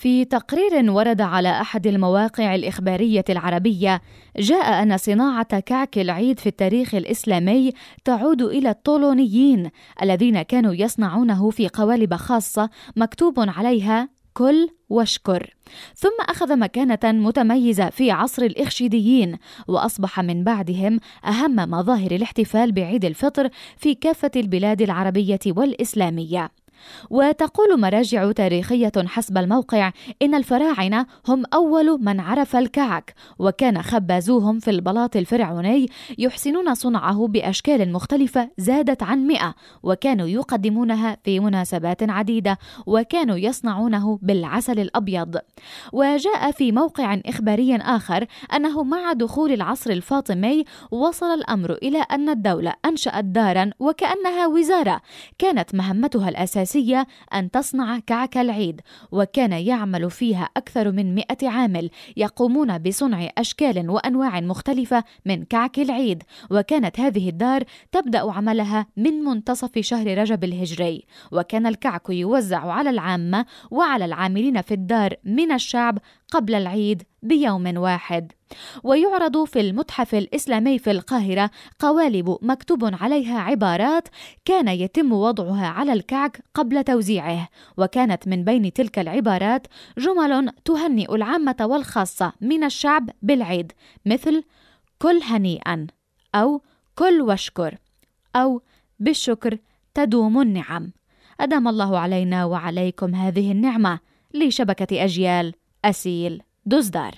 في تقرير ورد على أحد المواقع الإخبارية العربية جاء أن صناعة كعك العيد في التاريخ الإسلامي تعود إلى الطولونيين الذين كانوا يصنعونه في قوالب خاصة مكتوب عليها كل واشكر ثم أخذ مكانة متميزة في عصر الإخشيديين وأصبح من بعدهم أهم مظاهر الاحتفال بعيد الفطر في كافة البلاد العربية والإسلامية. وتقول مراجع تاريخية حسب الموقع إن الفراعنة هم أول من عرف الكعك وكان خبازوهم في البلاط الفرعوني يحسنون صنعه بأشكال مختلفة زادت عن مئة وكانوا يقدمونها في مناسبات عديدة وكانوا يصنعونه بالعسل الأبيض. وجاء في موقع إخباري آخر أنه مع دخول العصر الفاطمي وصل الأمر إلى أن الدولة أنشأت دارا وكأنها وزارة كانت مهمتها الأساسية الأساسية أن تصنع كعك العيد وكان يعمل فيها أكثر من مئة عامل يقومون بصنع أشكال وأنواع مختلفة من كعك العيد وكانت هذه الدار تبدأ عملها من منتصف شهر رجب الهجري وكان الكعك يوزع على العامة وعلى العاملين في الدار من الشعب قبل العيد بيوم واحد. ويعرض في المتحف الإسلامي في القاهرة قوالب مكتوب عليها عبارات كان يتم وضعها على الكعك قبل توزيعه وكانت من بين تلك العبارات جمل تهنئ العامة والخاصة من الشعب بالعيد مثل كل هنيئا أو كل واشكر أو بالشكر تدوم النعم أدام الله علينا وعليكم هذه النعمة لشبكة أجيال. أسيل. دزدار